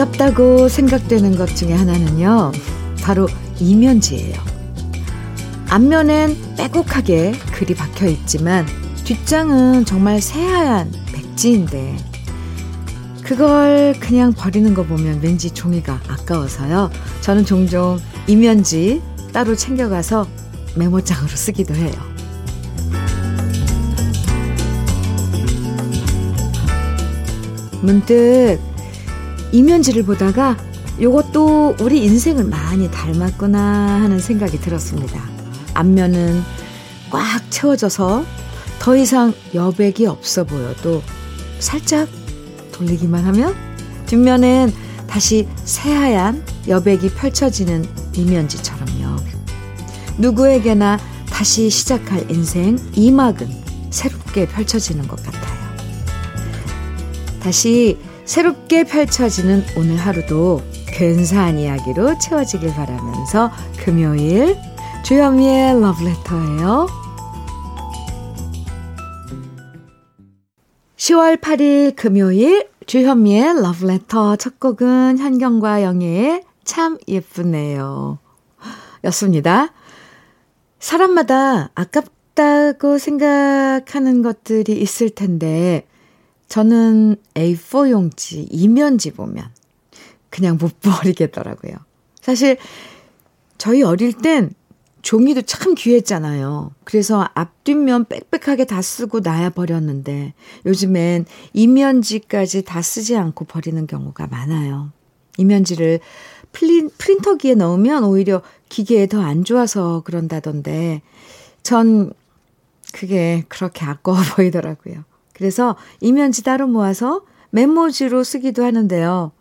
아깝다고 생각되는 것 중에 하나는요. 바로 이면지예요. 앞면엔 빼곡하게 글이 박혀 있지만 뒷장은 정말 새하얀 백지인데 그걸 그냥 버리는 거 보면 왠지 종이가 아까워서요. 저는 종종 이면지 따로 챙겨가서 메모장으로 쓰기도 해요. 문득 이면지를 보다가 이것도 우리 인생을 많이 닮았구나 하는 생각이 들었습니다. 앞면은 꽉 채워져서 더 이상 여백이 없어 보여도 살짝 돌리기만 하면 뒷면엔 다시 새하얀 여백이 펼쳐지는 이면지처럼요. 누구에게나 다시 시작할 인생 이막은 새롭게 펼쳐지는 것 같아요. 다시 새롭게 펼쳐지는 오늘 하루도 근사한 이야기로 채워지길 바라면서 금요일 주현미의 러브레터예요. 10월 8일 금요일 주현미의 러브레터 첫 곡은 현경과 영예의 참 예쁘네요. 였습니다. 사람마다 아깝다고 생각하는 것들이 있을 텐데, 저는 A4 용지, 이면지 보면 그냥 못 버리겠더라고요. 사실, 저희 어릴 땐 종이도 참 귀했잖아요. 그래서 앞뒷면 빽빽하게 다 쓰고 놔야 버렸는데 요즘엔 이면지까지 다 쓰지 않고 버리는 경우가 많아요. 이면지를 플린, 프린터기에 넣으면 오히려 기계에 더 안 좋아서 그런다던데 전 그게 그렇게 아까워 보이더라고요. 그래서 이면지 따로 모아서 메모지로 쓰기도 하는데요.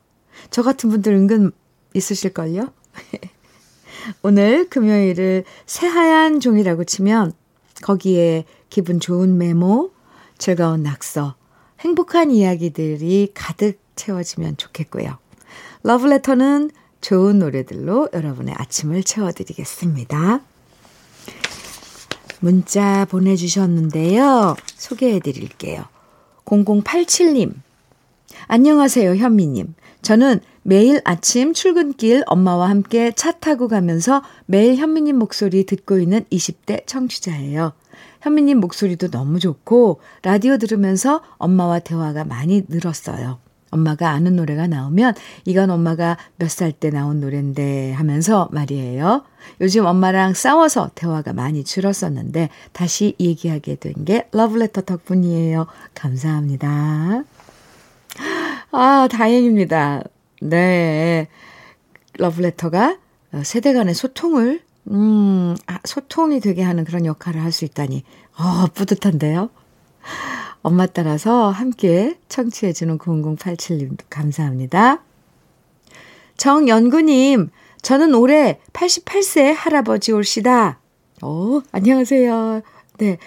저 같은 분들 은근 있으실걸요? 오늘 금요일을 새하얀 종이라고 치면 거기에 기분 좋은 메모, 즐거운 낙서, 행복한 이야기들이 가득 채워지면 좋겠고요. 러브레터는 좋은 노래들로 여러분의 아침을 채워드리겠습니다. 문자 보내주셨는데요. 소개해 드릴게요. 0087님. 안녕하세요, 현미님. 저는 매일 아침 출근길 엄마와 함께 차 타고 가면서 매일 현미님 목소리 듣고 있는 20대 청취자예요. 현미님 목소리도 너무 좋고 라디오 들으면서 엄마와 대화가 많이 늘었어요. 엄마가 아는 노래가 나오면 이건 엄마가 몇 살 때 나온 노래인데 하면서 말이에요. 요즘 엄마랑 싸워서 대화가 많이 줄었었는데 다시 얘기하게 된 게 러브레터 덕분이에요. 감사합니다. 아, 다행입니다. 네. 러브레터가 세대 간의 소통을, 음, 아, 소통이 되게 하는 그런 역할을 할 수 있다니, 어, 뿌듯한데요? 엄마 따라서 함께 청취해주는 0087님도 감사합니다. 정연구님, 저는 올해 88세 할아버지 올시다. 오, 안녕하세요. 네.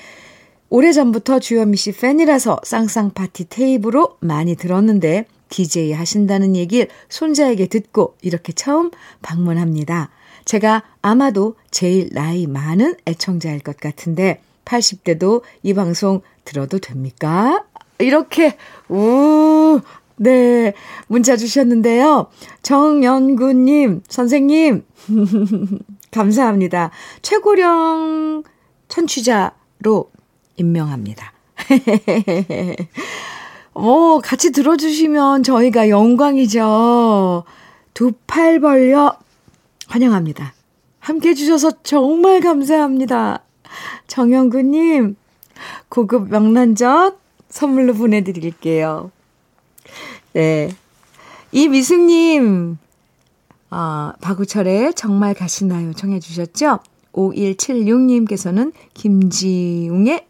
오래전부터 주현미 씨 팬이라서 쌍쌍 파티 테이프로 많이 들었는데 DJ 하신다는 얘기를 손자에게 듣고 이렇게 처음 방문합니다. 제가 아마도 제일 나이 많은 애청자일 것 같은데 80대도 이 방송 들어도 됩니까? 이렇게 우 네, 문자 주셨는데요. 정연구님, 선생님, 감사합니다. 최고령 천취자로 임명합니다. 어, 같이 들어주시면 저희가 영광이죠. 두 팔 벌려 환영합니다. 함께 해주셔서 정말 감사합니다. 정영구님, 고급 명란젓 선물로 보내드릴게요. 네. 이미숙님, 아, 박우철의 정말 가시나요? 청해주셨죠? 5176님께서는 김지웅의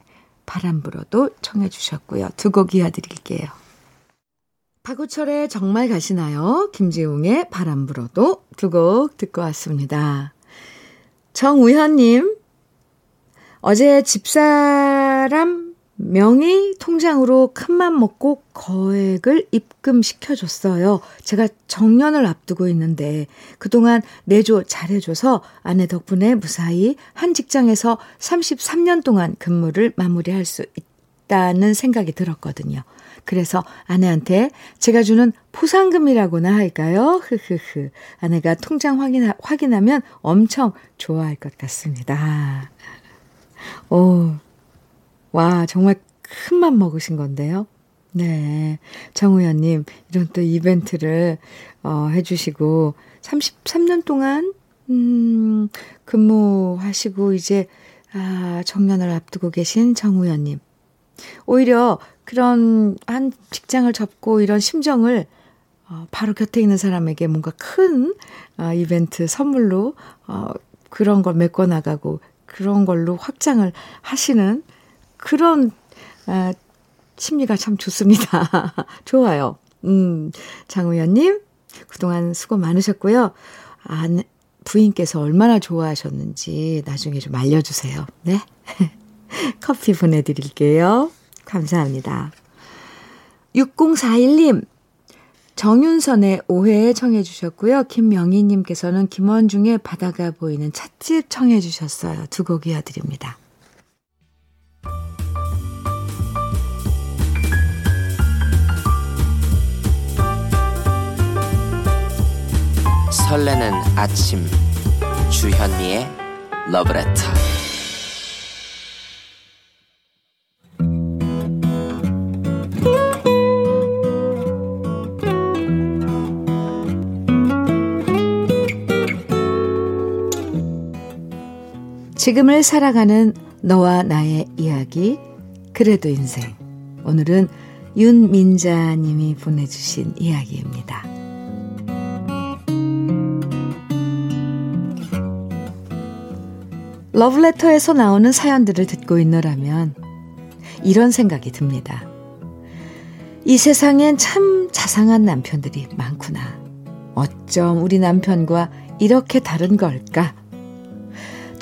바람 불어도 청해 주셨고요. 두 곡 이어드릴게요. 박우철의 정말 가시나요? 김지웅의 바람 불어도 두 곡 듣고 왔습니다. 정우현님, 어제 집사람 명의 통장으로 큰맘 먹고 거액을 입금시켜줬어요. 제가 정년을 앞두고 있는데 그동안 내조 잘해줘서 아내 덕분에 무사히 한 직장에서 33년 동안 근무를 마무리할 수 있다는 생각이 들었거든요. 그래서 아내한테 제가 주는 포상금이라고나 할까요? 흐흐흐. 아내가 통장 확인, 확인하면 엄청 좋아할 것 같습니다. 오, 와, 정말 큰 맘 먹으신 건데요. 네. 정우현님, 이런 또 이벤트를, 어, 해주시고, 33년 동안, 음, 근무하시고, 이제, 아, 정년을 앞두고 계신 정우현님. 오히려 그런 한 직장을 접고 이런 심정을 어, 바로 곁에 있는 사람에게 뭔가 큰 어, 이벤트 선물로 어, 그런 걸 메꿔 나가고 그런 걸로 확장을 하시는 그런 아, 심리가 참 좋습니다. 좋아요. 음, 장우연님, 그동안 수고 많으셨고요. 아, 부인께서 얼마나 좋아하셨는지 나중에 좀 알려주세요. 네. 커피 보내드릴게요. 감사합니다. 6041님, 정윤선의 오해 청해 주셨고요. 김명희님께서는 김원중의 바다가 보이는 찻집 청해 주셨어요. 두 곡 이어드립니다. 설레는 아침 주현미의 러브레터 지금을 살아가는 너와 나의 이야기 그래도 인생 오늘은 윤민자 님이 보내주신 이야기입니다. 러브레터에서 나오는 사연들을 듣고 있노라면 이런 생각이 듭니다. 이 세상엔 참 자상한 남편들이 많구나. 어쩜 우리 남편과 이렇게 다른 걸까?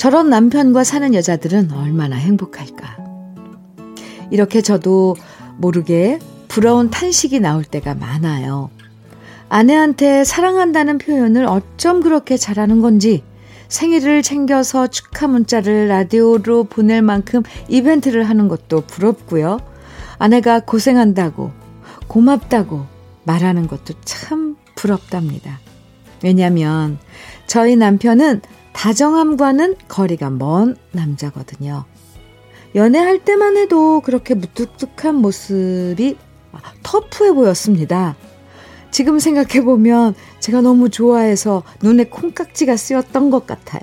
저런 남편과 사는 여자들은 얼마나 행복할까? 이렇게 저도 모르게 부러운 탄식이 나올 때가 많아요. 아내한테 사랑한다는 표현을 어쩜 그렇게 잘하는 건지 생일을 챙겨서 축하 문자를 라디오로 보낼 만큼 이벤트를 하는 것도 부럽고요. 아내가 고생한다고, 고맙다고 말하는 것도 참 부럽답니다. 왜냐면 저희 남편은 다정함과는 거리가 먼 남자거든요. 연애할 때만 해도 그렇게 무뚝뚝한 모습이 터프해 보였습니다. 지금 생각해보면 제가 너무 좋아해서 눈에 콩깍지가 쓰였던 것 같아요.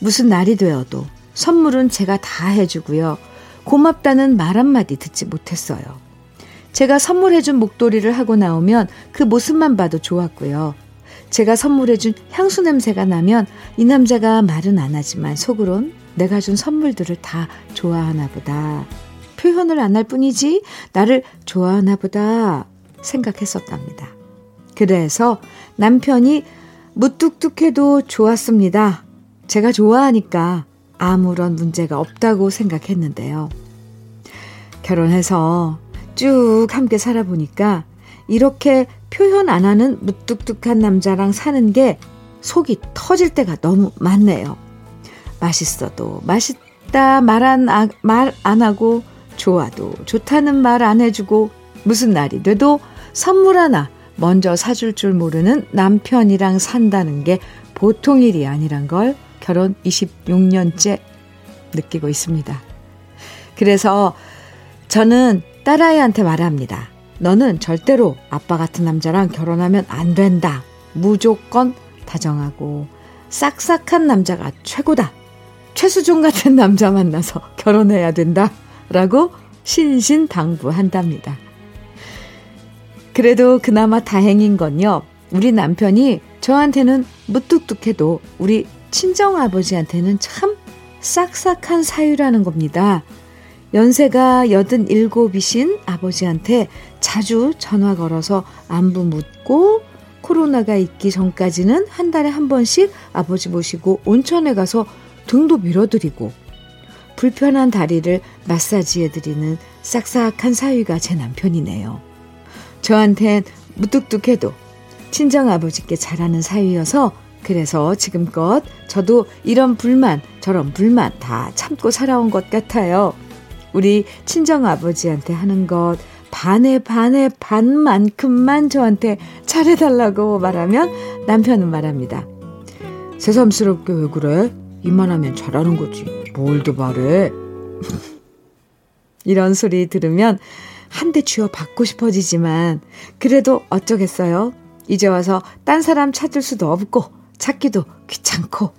무슨 날이 되어도 선물은 제가 다 해주고요. 고맙다는 말 한마디 듣지 못했어요. 제가 선물해준 목도리를 하고 나오면 그 모습만 봐도 좋았고요. 제가 선물해준 향수 냄새가 나면 이 남자가 말은 안 하지만 속으론 내가 준 선물들을 다 좋아하나 보다. 표현을 안 할 뿐이지 나를 좋아하나 보다 생각했었답니다. 그래서 남편이 무뚝뚝해도 좋았습니다. 제가 좋아하니까 아무런 문제가 없다고 생각했는데요. 결혼해서 쭉 함께 살아보니까 이렇게 표현 안 하는 무뚝뚝한 남자랑 사는 게 속이 터질 때가 너무 많네요. 맛있어도 맛있다 말 안, 아, 말안 하고 좋아도 좋다는 말 안 해주고 무슨 날이 돼도 선물 하나 먼저 사줄 줄 모르는 남편이랑 산다는 게 보통 일이 아니란 걸 결혼 26년째 느끼고 있습니다. 그래서 저는 딸아이한테 말합니다. 너는 절대로 아빠 같은 남자랑 결혼하면 안 된다. 무조건 다정하고 싹싹한 남자가 최고다. 최수종 같은 남자 만나서 결혼해야 된다. 라고 신신 당부한답니다. 그래도 그나마 다행인 건요. 우리 남편이 저한테는 무뚝뚝해도 우리 친정아버지한테는 참 싹싹한 사유라는 겁니다. 연세가 87이신 아버지한테 자주 전화 걸어서 안부 묻고 코로나가 있기 전까지는 한 달에 한 번씩 아버지 모시고 온천에 가서 등도 밀어드리고 불편한 다리를 마사지해드리는 싹싹한 사위가 제 남편이네요. 저한텐 무뚝뚝해도 친정 아버지께 잘하는 사이여서 그래서 지금껏 저도 이런 불만 저런 불만 다 참고 살아온 것 같아요. 우리 친정 아버지한테 하는 것 반에 반에 반만큼만 저한테 잘해달라고 말하면 남편은 말합니다. 새삼스럽게 왜 그래? 이만하면 잘하는 거지. 뭘 더 말해? 이런 소리 들으면 한 대 쥐어 받고 싶어지지만 그래도 어쩌겠어요. 이제 와서 딴 사람 찾을 수도 없고 찾기도 귀찮고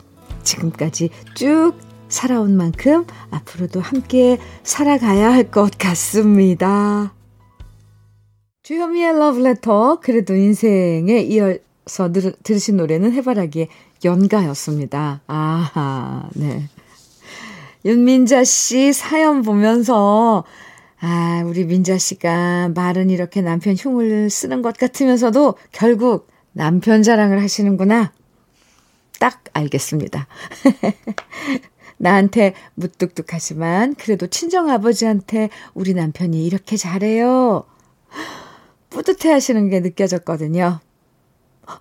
지금까지 쭉 살아온 만큼 앞으로도 함께 살아가야 할 것 같습니다. 주현미의 러브레터 그래도 인생에 이어서 들, 들으신 노래는 해바라기의 연가였습니다. 아하, 네. 윤민자 씨 사연 보면서 아, 우리 민자 씨가 말은 이렇게 남편 흉을 쓰는 것 같으면서도 결국 남편 자랑을 하시는구나. 딱 알겠습니다. 나한테 무뚝뚝하지만 그래도 친정 아버지한테 우리 남편이 이렇게 잘해요. 뿌듯해 하시는 게 느껴졌거든요.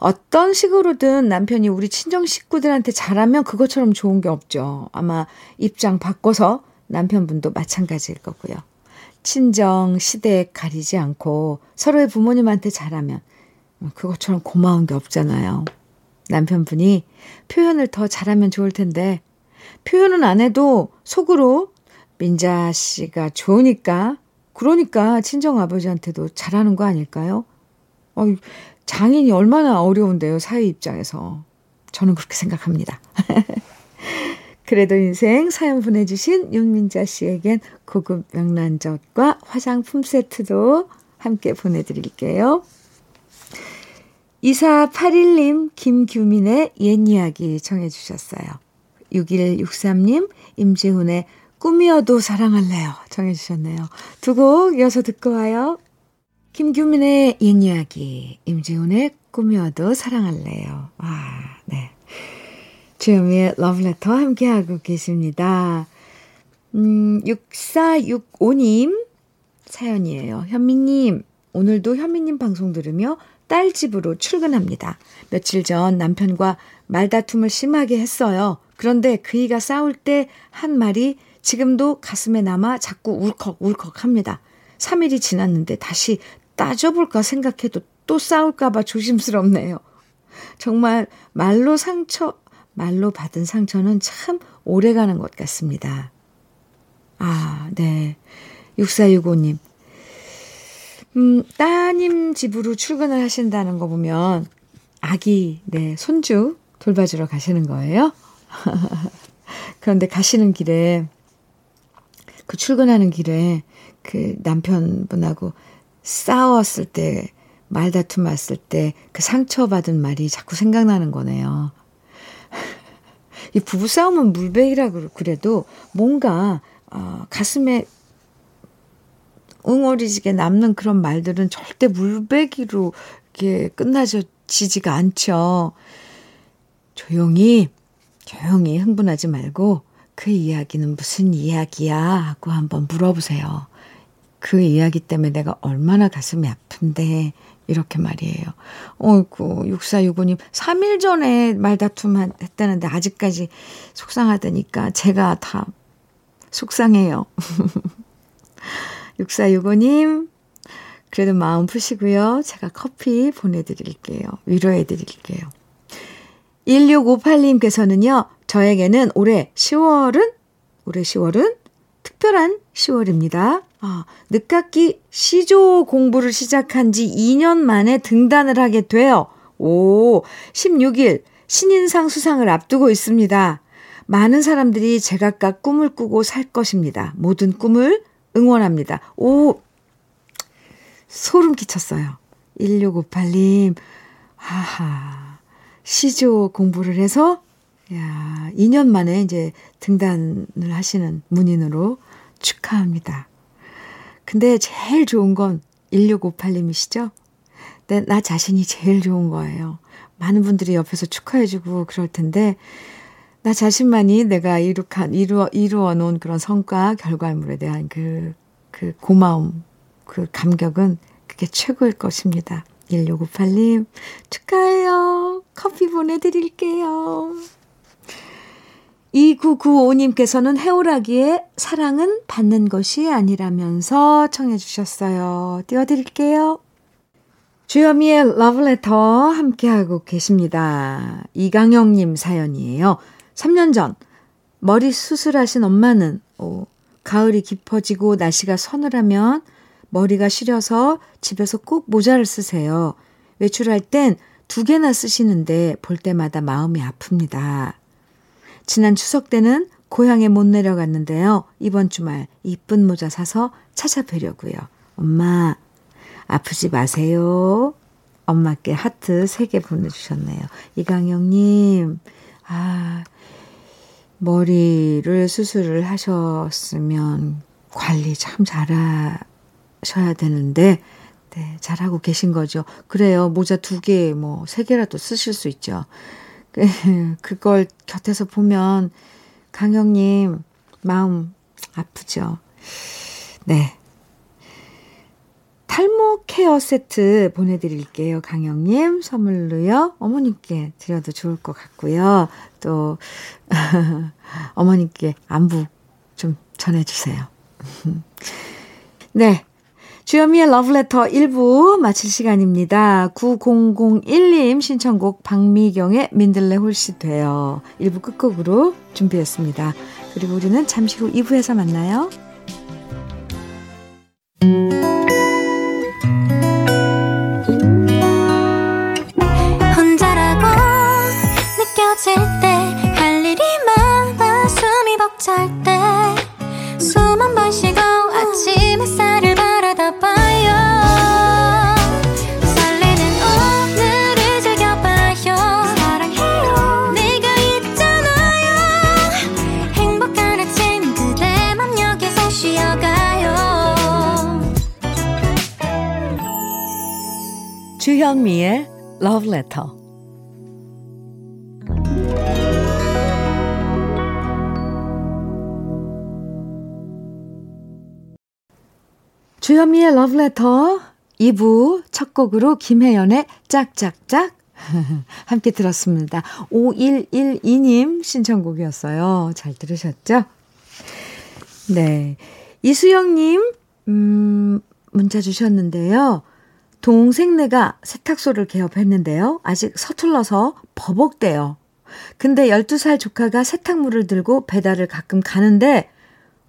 어떤 식으로든 남편이 우리 친정 식구들한테 잘하면 그것처럼 좋은 게 없죠. 아마 입장 바꿔서 남편분도 마찬가지일 거고요. 친정, 시댁 가리지 않고 서로의 부모님한테 잘하면 그것처럼 고마운 게 없잖아요. 남편분이 표현을 더 잘하면 좋을 텐데 표현은 안 해도 속으로 민자 씨가 좋으니까 그러니까 친정 아버지한테도 잘하는 거 아닐까요? 어, 장인이 얼마나 어려운데요, 사회 입장에서. 저는 그렇게 생각합니다. 그래도 인생 사연 보내주신 윤민자 씨에겐 고급 명란젓과 화장품 세트도 함께 보내드릴게요. 2481님, 김규민의 옛 이야기 청해 주셨어요. 6163님, 임지훈의 꿈이어도 사랑할래요. 정해주셨네요. 두 곡 이어서 듣고 와요. 김규민의 옛 이야기, 임지훈의 꿈이어도 사랑할래요. 아, 네. 주현미의 러브레터 함께하고 계십니다. 음, 6465님 사연이에요. 현미님, 오늘도 현미님 방송 들으며 딸 집으로 출근합니다. 며칠 전 남편과 말다툼을 심하게 했어요. 그런데 그이가 싸울 때 한 말이 지금도 가슴에 남아 자꾸 울컥 울컥 합니다. 3일이 지났는데 다시 따져볼까 생각해도 또 싸울까봐 조심스럽네요. 정말 말로 상처, 말로 받은 상처는 참 오래 가는 것 같습니다. 아, 네. 6465님. 음, 따님 집으로 출근을 하신다는 거 보면 아기, 네, 손주 돌봐주러 가시는 거예요? 그런데 가시는 길에 그 출근하는 길에 그 남편분하고 싸웠을 때, 말다툼 왔을 때 그 상처받은 말이 자꾸 생각나는 거네요. 이 부부싸움은 물베이라고 그래도 뭔가, 어, 가슴에 웅어리지게 남는 그런 말들은 절대 물베기로 이렇게 끝나지지가 않죠. 조용히, 조용히 흥분하지 말고 그 이야기는 무슨 이야기야? 하고 한번 물어보세요. 그 이야기 때문에 내가 얼마나 가슴이 아픈데, 이렇게 말이에요. 어이구, 6465님, 3일 전에 말다툼 했다는데 아직까지 속상하다니까 제가 다 속상해요. 6465님, 그래도 마음 푸시고요. 제가 커피 보내드릴게요. 위로해드릴게요. 1658님께서는요, 저에게는 올해 10월은, 올해 10월은 특별한 10월입니다. 아, 늦깎이 시조 공부를 시작한 지 2년 만에 등단을 하게 돼요. 오, 16일 신인상 수상을 앞두고 있습니다. 많은 사람들이 제각각 꿈을 꾸고 살 것입니다. 모든 꿈을 응원합니다. 오, 소름 끼쳤어요. 1658님, 하하, 시조 공부를 해서 야, 2년 만에 이제 등단을 하시는 문인으로 축하합니다. 근데 제일 좋은 건 1658님이시죠? 네, 나 자신이 제일 좋은 거예요. 많은 분들이 옆에서 축하해주고 그럴 텐데, 나 자신만이 내가 이룩한, 이루어, 이루어 놓은 그런 성과, 결과물에 대한 그, 그 고마움, 그 감격은 그게 최고일 것입니다. 1658님, 축하해요. 커피 보내드릴게요. 2995님께서는 해오라기에 사랑은 받는 것이 아니라면서 청해 주셨어요. 띄워드릴게요. 주여미의 러브레터 함께하고 계십니다. 이강영님 사연이에요. 3년 전 머리 수술하신 엄마는 오, 가을이 깊어지고 날씨가 서늘하면 머리가 시려서 집에서 꼭 모자를 쓰세요. 외출할 땐 두 개나 쓰시는데 볼 때마다 마음이 아픕니다. 지난 추석 때는 고향에 못 내려갔는데요. 이번 주말 이쁜 모자 사서 찾아뵈려고요. 엄마, 아프지 마세요. 엄마께 하트 3개 보내주셨네요. 이강영님, 아, 머리를 수술을 하셨으면 관리 참 잘하셔야 되는데, 네, 잘하고 계신 거죠. 그래요. 모자 두 개, 뭐, 세 개라도 쓰실 수 있죠. 그걸 곁에서 보면, 강영님, 마음 아프죠. 네. 탈모 케어 세트 보내드릴게요. 강영님 선물로요. 어머님께 드려도 좋을 것 같고요. 또 어머님께 안부 좀 전해주세요. 네. 주현미의 러브레터 1부 마칠 시간입니다. 9001님 신청곡 박미경의 민들레 홀씨 돼요. 1부 끝곡으로 준비했습니다. 그리고 우리는 잠시 후 2부에서 만나요. 주현미의 Love Letter. 주현미의 Love Letter 2부 첫 곡으로 김혜연의 짝짝짝 함께 들었습니다. 5112님 신청곡이었어요. 잘 들으셨죠? 네. 이수영님, 음, 문자 주셨는데요. 동생네가 세탁소를 개업했는데요. 아직 서툴러서 버벅대요. 근데 12살 조카가 세탁물을 들고 배달을 가끔 가는데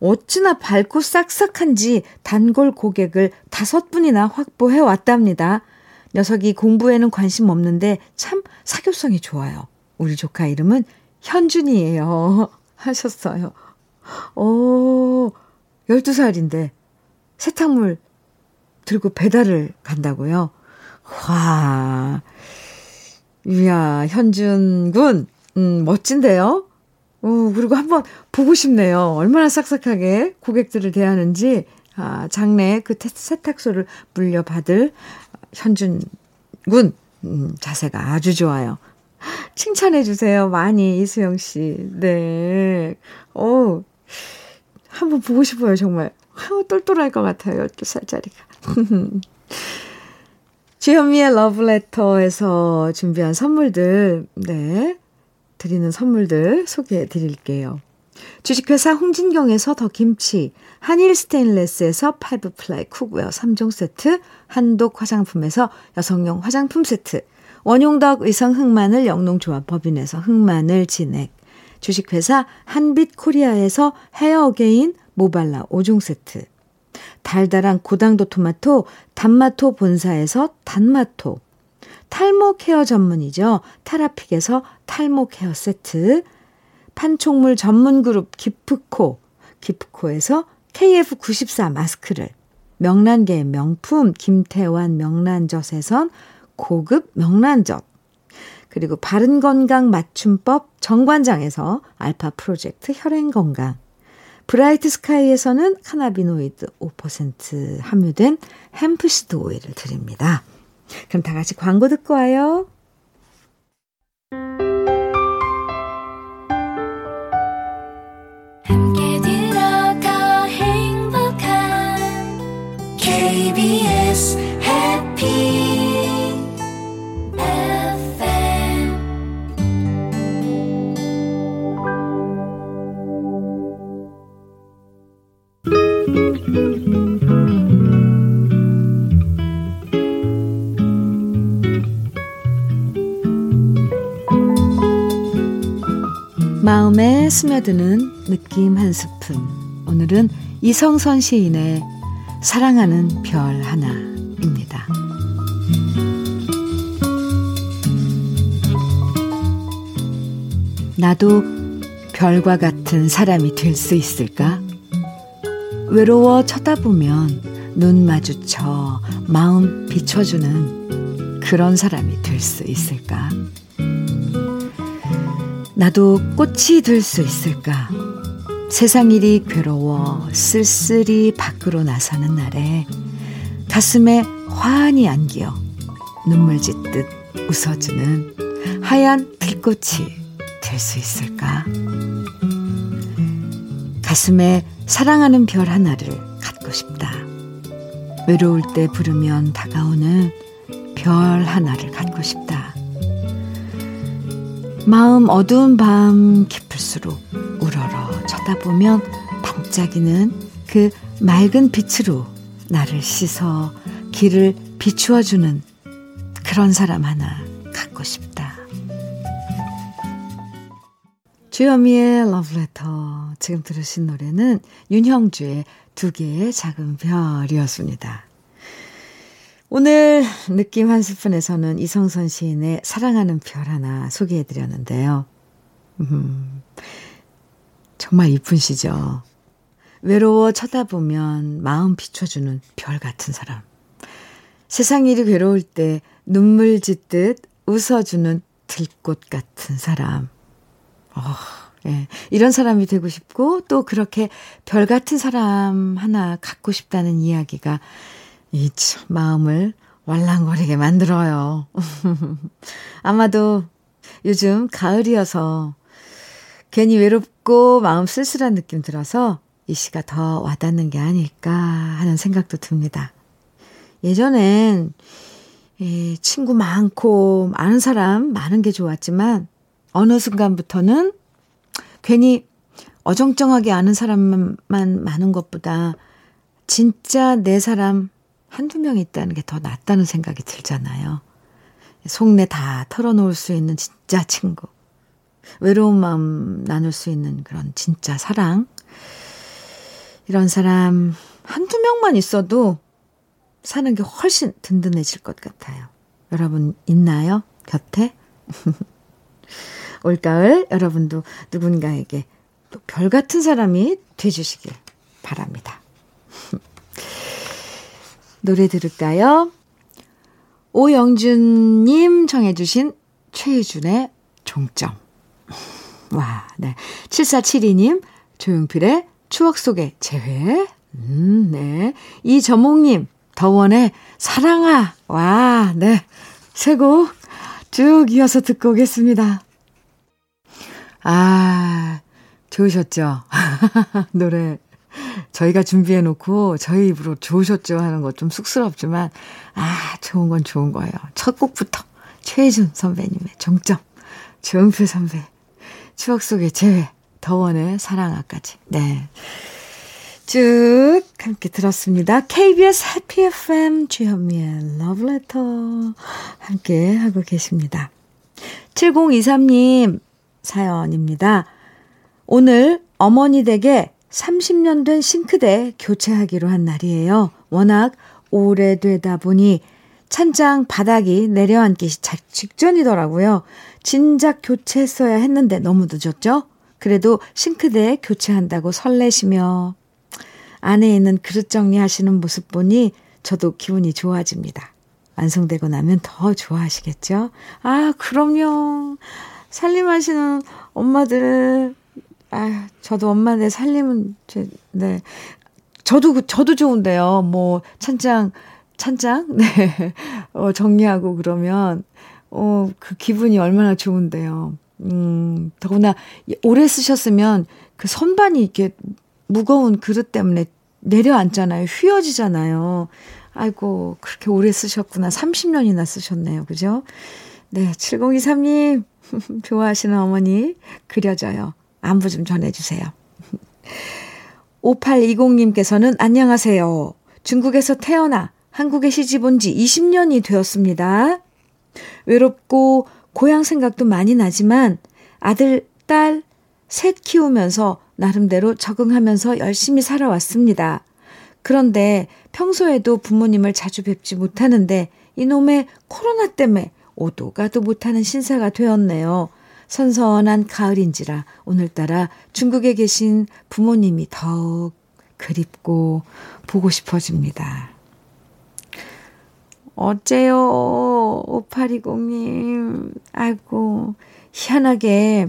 어찌나 밝고 싹싹한지 단골 고객을 다섯 분이나 확보해 왔답니다. 녀석이 공부에는 관심 없는데 참 사교성이 좋아요. 우리 조카 이름은 현준이에요. 하셨어요. 오, 12살인데 세탁물 들고 배달을 간다고요? 와, 이야, 현준 군, 음, 멋진데요? 오, 그리고 한번 보고 싶네요. 얼마나 싹싹하게 고객들을 대하는지, 아, 장래 그 세탁소를 물려받을 현준 군, 음, 자세가 아주 좋아요. 칭찬해 주세요. 많이, 이수영 씨. 네. 오, 한번 보고 싶어요, 정말. 아우, 똘똘할 것 같아요, 12살짜리가. 주현미의 러브레터에서 준비한 선물들, 네. 드리는 선물들 소개해 드릴게요. 주식회사 홍진경에서 더 김치, 한일 스테인레스에서 five ply cookware 3종 세트, 한독 화장품에서 여성용 화장품 세트, 원용덕 의성 흑마늘 영농조합 법인에서 흑마늘 진액, 주식회사 한빛 코리아에서 헤어 어게인 모발라 5종 세트, 달달한 고당도 토마토 단마토 본사에서 단마토. 탈모 케어 전문이죠. 타라픽에서 탈모 케어 세트. 판촉물 전문 그룹 기프코. 기프코에서 KF94 마스크를. 명란계의 명품 김태환 명란젓에선 고급 명란젓. 그리고 바른건강 맞춤법 정관장에서 알파 프로젝트 혈행건강 브라이트 스카이에서는 카나비노이드 5% 함유된 hemp seed oil을 드립니다. 그럼 다 같이 광고 듣고 와요. 함께 들어가 행복한 KBS 마음에 스며드는 느낌 한 스푼. 오늘은 이성선 시인의 사랑하는 별 하나입니다. 나도 별과 같은 사람이 될 수 있을까? 외로워 쳐다보면 눈 마주쳐 마음 비춰주는 그런 사람이 될 수 있을까? 나도 꽃이 될 수 있을까? 세상 일이 괴로워 쓸쓸히 밖으로 나서는 날에 가슴에 환히 안겨 눈물 짓듯 웃어주는 하얀 들꽃이 될 수 있을까? 가슴에 사랑하는 별 하나를 갖고 싶다. 외로울 때 부르면 다가오는 별 하나를 갖고 싶다. 마음 어두운 밤 깊을수록 우러러 쳐다보면 반짝이는 그 맑은 빛으로 나를 씻어 길을 비추어주는 그런 사람 하나 갖고 싶다. 주여미의 러브레터. 지금 들으신 노래는 윤형주의 두 개의 작은 별이었습니다. 오늘 느낌 한 스푼에서는 이성선 시인의 사랑하는 별 하나 소개해 드렸는데요. 음, 정말 이쁜 시죠. 외로워 쳐다보면 마음 비춰주는 별 같은 사람. 세상 일이 괴로울 때 눈물 짓듯 웃어주는 들꽃 같은 사람. 어, 예. 이런 사람이 되고 싶고 또 그렇게 별 같은 사람 하나 갖고 싶다는 이야기가 이 마음을 왈랑거리게 만들어요. 아마도 요즘 가을이어서 괜히 외롭고 마음 쓸쓸한 느낌 들어서 이 시가 더 와닿는 게 아닐까 하는 생각도 듭니다. 예전엔 이 친구 많고 아는 사람 많은 게 좋았지만 어느 순간부터는 괜히 어정쩡하게 아는 사람만 많은 것보다 진짜 내 사람 한두 명 있다는 게 더 낫다는 생각이 들잖아요. 속내 다 털어놓을 수 있는 진짜 친구. 외로운 마음 나눌 수 있는 그런 진짜 사랑. 이런 사람 한두 명만 있어도 사는 게 훨씬 든든해질 것 같아요. 여러분 있나요? 곁에? 올가을 여러분도 누군가에게 또 별 같은 사람이 돼주시길 바랍니다. 노래 들을까요? 오영준님 청해주신 최희준의 종점. 와, 네. 7472님, 조용필의 추억 속의 재회. 음, 네. 이저몽님, 더원의 사랑아. 와, 네. 세곡 쭉 이어서 듣고 오겠습니다. 아, 좋으셨죠? 노래 저희가 준비해 놓고 저희 입으로 좋으셨죠 하는 거좀 쑥스럽지만 아 좋은 건 좋은 거예요. 첫 곡부터 최준 선배님의 정점, 조영필 선배 추억 속의 재회, 더원의 사랑아까지 네. 쭉 함께 들었습니다. KBS 해피 FM 주현미의 러브레터 함께 하고 계십니다. 7023님 사연입니다. 오늘 어머니 댁에 30년 된 싱크대 교체하기로 한 날이에요. 워낙 오래되다 보니 찬장 바닥이 내려앉기 직전이더라고요. 진작 교체했어야 했는데 너무 늦었죠? 그래도 싱크대 교체한다고 설레시며 안에 있는 그릇 정리하시는 모습 보니 저도 기분이 좋아집니다. 완성되고 나면 더 좋아하시겠죠? 아, 그럼요. 살림하시는 엄마들 아, 저도 엄마네 살림은 제, 네. 저도 그, 저도 좋은데요. 뭐 찬장 찬장 네. 어 정리하고 그러면 어 그 기분이 얼마나 좋은데요. 음, 더구나 오래 쓰셨으면 그 선반이 이렇게 무거운 그릇 때문에 내려앉잖아요. 휘어지잖아요. 아이고, 그렇게 오래 쓰셨구나. 30년이나 쓰셨네요. 그죠? 네, 7023님, 좋아하시는 어머니, 그려져요. 안부 좀 전해주세요. 5820님께서는 안녕하세요. 중국에서 태어나 한국에 시집 온 지 20년이 되었습니다. 외롭고 고향 생각도 많이 나지만 아들, 딸, 셋 키우면서 나름대로 적응하면서 열심히 살아왔습니다. 그런데 평소에도 부모님을 자주 뵙지 못하는데 이놈의 코로나 때문에 오도 가도 못하는 신사가 되었네요. 선선한 가을인지라 오늘따라 중국에 계신 부모님이 더욱 그립고 보고 싶어집니다. 어째요, 5820님. 아이고, 희한하게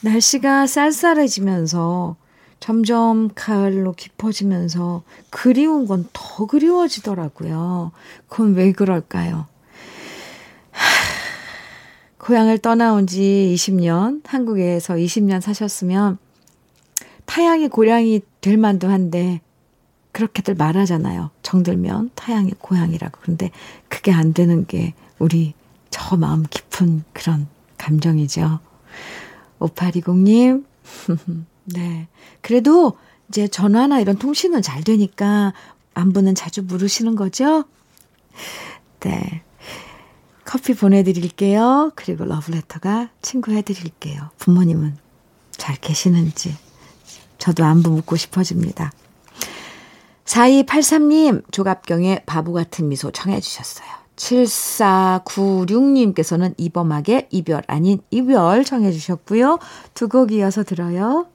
날씨가 쌀쌀해지면서 점점 가을로 깊어지면서 그리운 건 더 그리워지더라고요. 그건 왜 그럴까요? 고향을 떠나온 지 20년, 한국에서 20년 사셨으면 타양이 고향이 될 만도 한데 그렇게들 말하잖아요. 정들면 타양이 고향이라고. 그런데 그게 안 되는 게 우리 저 마음 깊은 그런 감정이죠. 5820님, 네. 그래도 이제 전화나 이런 통신은 잘 되니까 안부는 자주 물으시는 거죠? 네. 커피 보내드릴게요. 그리고 러브레터가 친구 해드릴게요. 부모님은 잘 계시는지. 저도 안부 묻고 싶어집니다. 4283님, 조갑경의 바보 같은 미소 청해주셨어요. 7496님께서는 이범학의 이별 아닌 이별 청해주셨고요. 두 곡 이어서 들어요.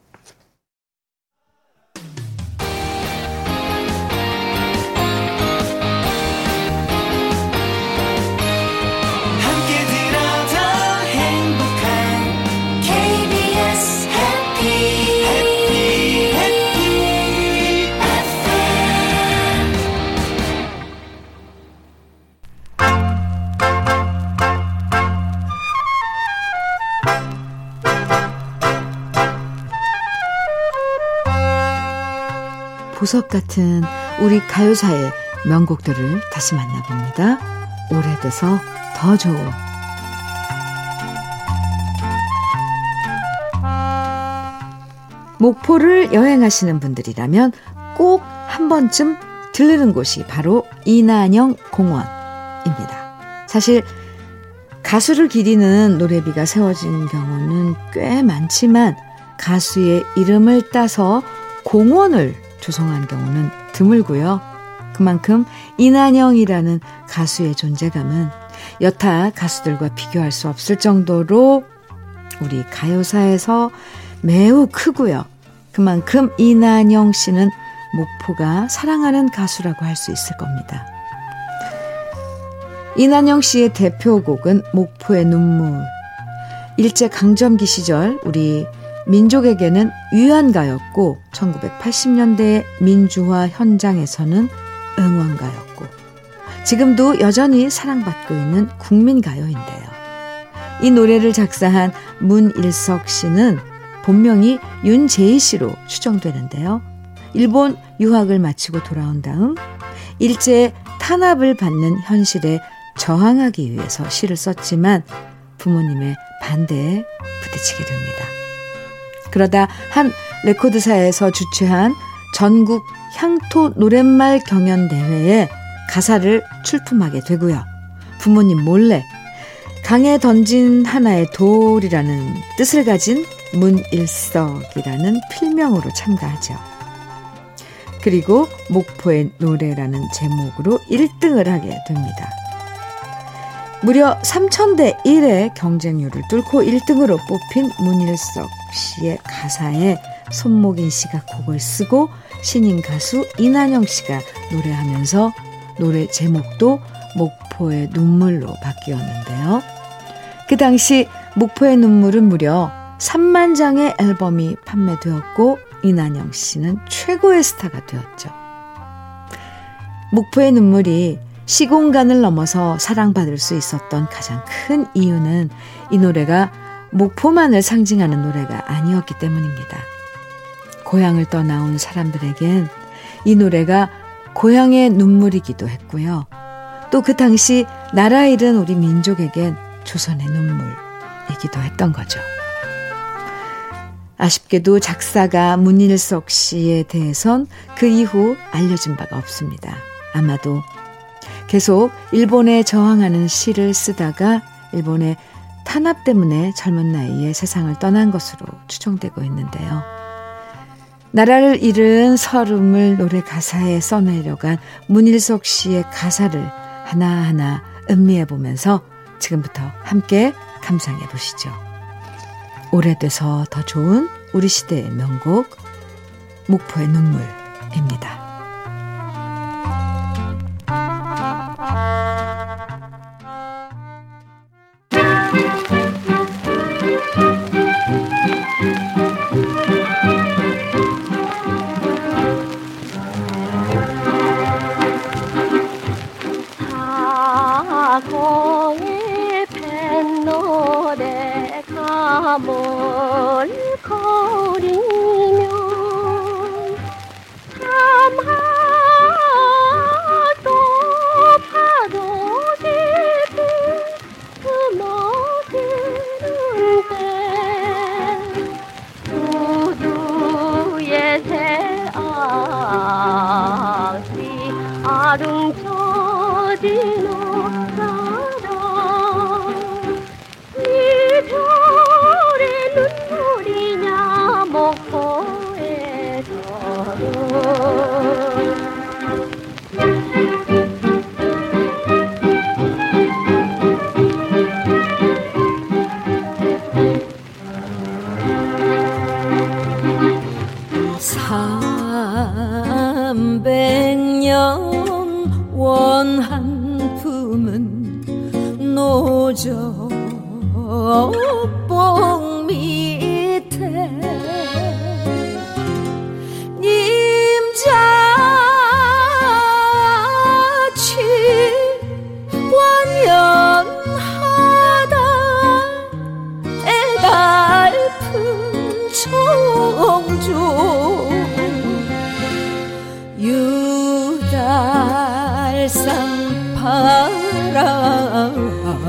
보석 같은 우리 가요사의 명곡들을 다시 만나봅니다. 오래돼서 더 좋아. 목포를 여행하시는 분들이라면 꼭 한 번쯤 들르는 곳이 바로 이난영 공원입니다. 사실 가수를 기리는 노래비가 세워진 경우는 꽤 많지만 가수의 이름을 따서 공원을 조성한 경우는 드물고요. 그만큼 이난영이라는 가수의 존재감은 여타 가수들과 비교할 수 없을 정도로 우리 가요사에서 매우 크고요. 그만큼 이난영 씨는 목포가 사랑하는 가수라고 할 수 있을 겁니다. 이난영 씨의 대표곡은 목포의 눈물. 일제 강점기 시절 우리 민족에게는 위안가였고 1980년대의 민주화 현장에서는 응원가였고 지금도 여전히 사랑받고 있는 국민가요인데요. 이 노래를 작사한 문일석 씨는 본명이 윤재희 씨로 추정되는데요. 일본 유학을 마치고 돌아온 다음 일제 탄압을 받는 현실에 저항하기 위해서 시를 썼지만 부모님의 반대에 부딪히게 됩니다. 그러다 한 레코드사에서 주최한 전국 향토 노랫말 경연 대회에 가사를 출품하게 되고요. 부모님 몰래 강에 던진 하나의 돌이라는 뜻을 가진 문일석이라는 필명으로 참가하죠. 그리고 목포의 노래라는 제목으로 1등을 하게 됩니다. 무려 3천대 1의 경쟁률을 뚫고 1등으로 뽑힌 문일석 씨의 가사에 손목인 씨가 곡을 쓰고 신인 가수 이난영 씨가 노래하면서 노래 제목도 목포의 눈물로 바뀌었는데요. 그 당시 목포의 눈물은 무려 3만 장의 앨범이 판매되었고 이난영 씨는 최고의 스타가 되었죠. 목포의 눈물이 시공간을 넘어서 사랑받을 수 있었던 가장 큰 이유는 이 노래가 목포만을 상징하는 노래가 아니었기 때문입니다. 고향을 떠나온 사람들에겐 이 노래가 고향의 눈물이기도 했고요. 또 그 당시 나라 잃은 우리 민족에겐 조선의 눈물이기도 했던 거죠. 아쉽게도 작사가 문일석 씨에 대해선 그 이후 알려진 바가 없습니다. 아마도 계속 일본에 저항하는 시를 쓰다가 일본의 탄압 때문에 젊은 나이에 세상을 떠난 것으로 추정되고 있는데요. 나라를 잃은 서름을 노래 가사에 써내려간 문일석 씨의 가사를 하나하나 음미해 보면서 지금부터 함께 감상해 보시죠. 오래돼서 더 좋은 우리 시대의 명곡 목포의 눈물입니다. 바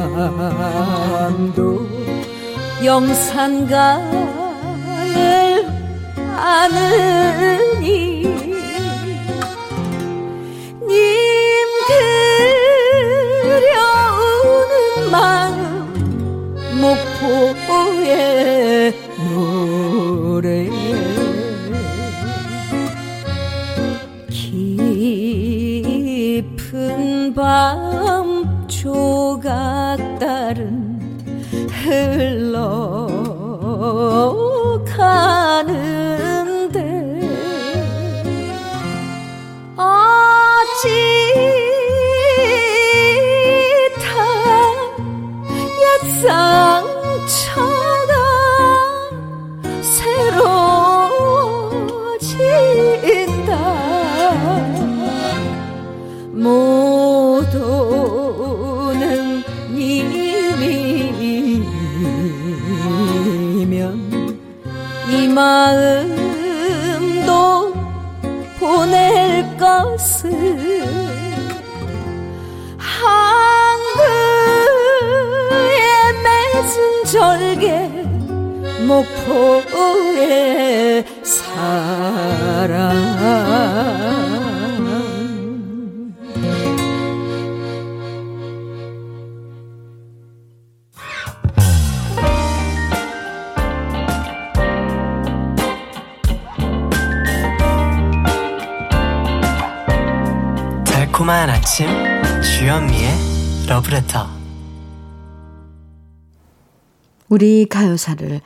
람도 영산가를 아느니 님 그려오는 마음 목포 마음도 보낼 것을 항구에 맺은 절개 목포의 달콤한 아침 주현미의 러브레터 우리 가요사를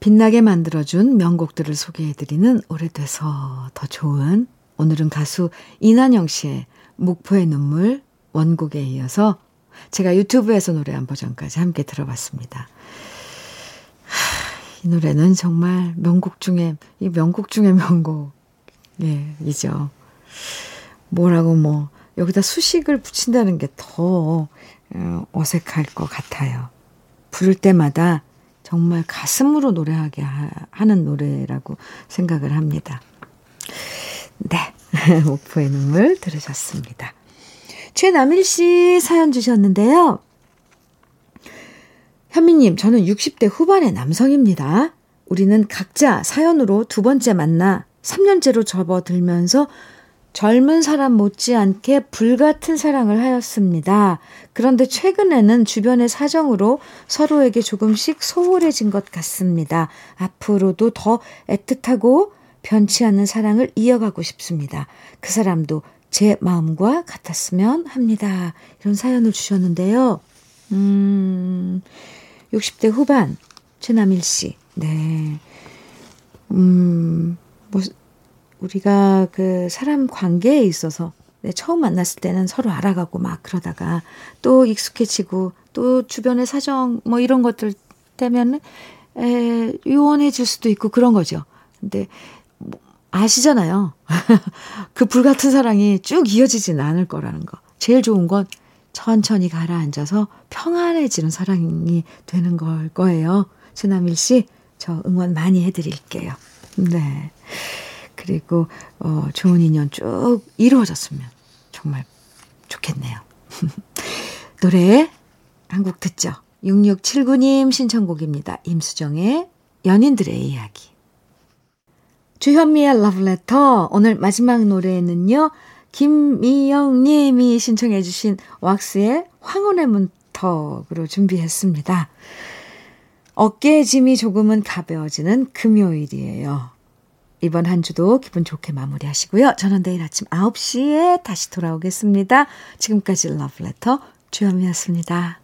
빛나게 만들어준 명곡들을 소개해드리는 오래돼서 더 좋은 오늘은 가수 이난영 씨의 목포의 눈물 원곡에 이어서 제가 유튜브에서 노래한 버전까지 함께 들어봤습니다. 하, 이 노래는 정말 명곡 중에 이 명곡 중에 명곡 예, 이죠. 뭐라고 뭐 여기다 수식을 붙인다는 게더 어, 어색할 것 같아요. 부를 때마다 정말 가슴으로 노래하게 하는 노래라고 생각을 합니다. 네. 목포의 눈물 들으셨습니다. 최남일 씨 사연 주셨는데요. 현미님, 저는 60대 후반의 남성입니다. 우리는 각자 사연으로 두 번째 만나 3년째로 접어들면서 젊은 사람 못지않게 불같은 사랑을 하였습니다. 그런데 최근에는 주변의 사정으로 서로에게 조금씩 소홀해진 것 같습니다. 앞으로도 더 애틋하고 변치 않는 사랑을 이어가고 싶습니다. 그 사람도 제 마음과 같았으면 합니다. 이런 사연을 주셨는데요. 음, 60대 후반, 최남일 씨. 네. 음, 뭐, 우리가 그 사람 관계에 있어서 네, 처음 만났을 때는 서로 알아가고 막 그러다가 또 익숙해지고 또 주변의 사정 뭐 이런 것들 때문에 에, 유원해질 수도 있고 그런 거죠. 근데 뭐 아시잖아요. 그 불같은 사랑이 쭉 이어지지는 않을 거라는 거. 제일 좋은 건 천천히 가라앉아서 평안해지는 사랑이 되는 걸 거예요. 최남일 씨, 저 응원 많이 해드릴게요. 네. 그리고 어, 좋은 인연 쭉 이루어졌으면 정말 좋겠네요. 노래 한 곡 듣죠. 6679님 신청곡입니다. 임수정의 연인들의 이야기. 주현미의 러브레터 오늘 마지막 노래는요. 김미영 님이 신청해 주신 왁스의 황혼의 문턱으로 준비했습니다. 어깨의 짐이 조금은 가벼워지는 금요일이에요. 이번 한 주도 기분 좋게 마무리하시고요. 저는 내일 아침 9시에 다시 돌아오겠습니다. 지금까지 러브레터 주현미였습니다.